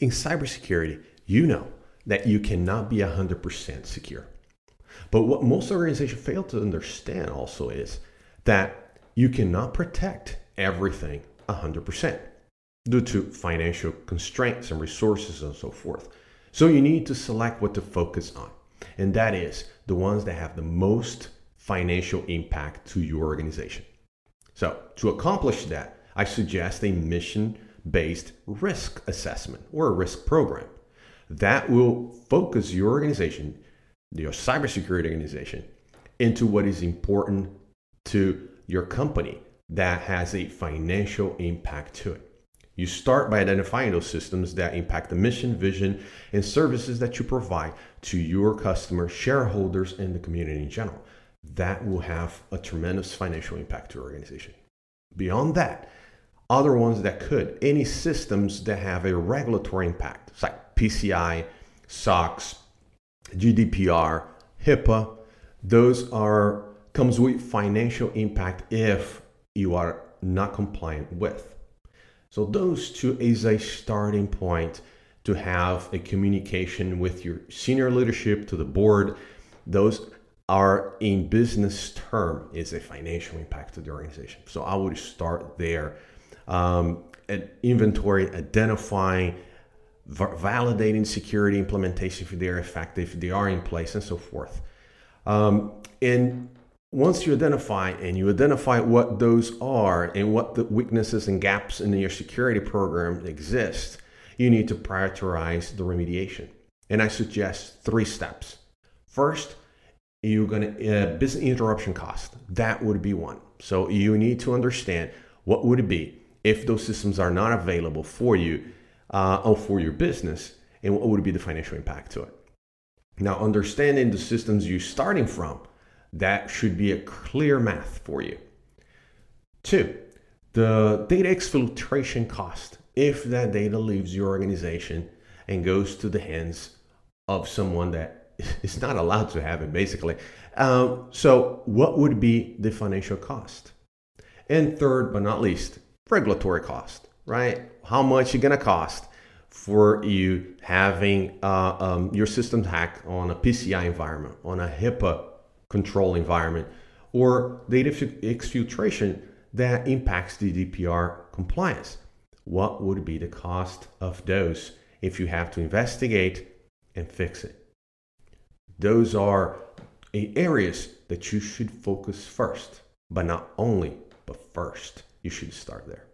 In cybersecurity, you know that you cannot be 100% secure. But what most organizations fail to understand also is that you cannot protect everything 100% due to financial constraints and resources and so forth. So you need to select what to focus on, and that is the ones that have the most financial impact to your organization. So, to accomplish that, I suggest a mission based risk assessment or a risk program that will focus your organization, your cybersecurity organization, into what is important to your company that has a financial impact to it. You start by identifying those systems that impact the mission, vision, and services that you provide to your customers, shareholders, and the community in general. That will have a tremendous financial impact to your organization. Beyond that, other ones that could, any systems that have a regulatory impact, like PCI, SOX, GDPR, HIPAA, those are comes with financial impact if you are not compliant with. So those two is a starting point to have a communication with your senior leadership to the board. Those are in business term is a financial impact to the organization. So I would start there. Um, inventory, identifying, validating security implementation if they're effective, if they are in place, and so forth. Um, and once you identify and you identify what those are and what the weaknesses and gaps in your security program exist, you need to prioritize the remediation. And I suggest three steps. First, you're going to uh, business interruption cost. That would be one. So you need to understand what would it be if those systems are not available for you uh, or for your business, and what would be the financial impact to it. Now, understanding the systems you're starting from that should be a clear math for you. Two, the data exfiltration cost if that data leaves your organization and goes to the hands of someone that is not allowed to have it, basically. Um, so, what would be the financial cost? And third, but not least, regulatory cost, right? How much going to cost for you having uh, um, your system hacked on a PCI environment, on a HIPAA control environment, or data exfiltration that impacts GDPR compliance. What would be the cost of those if you have to investigate and fix it? Those are areas that you should focus first, but not only, but first. You should start there.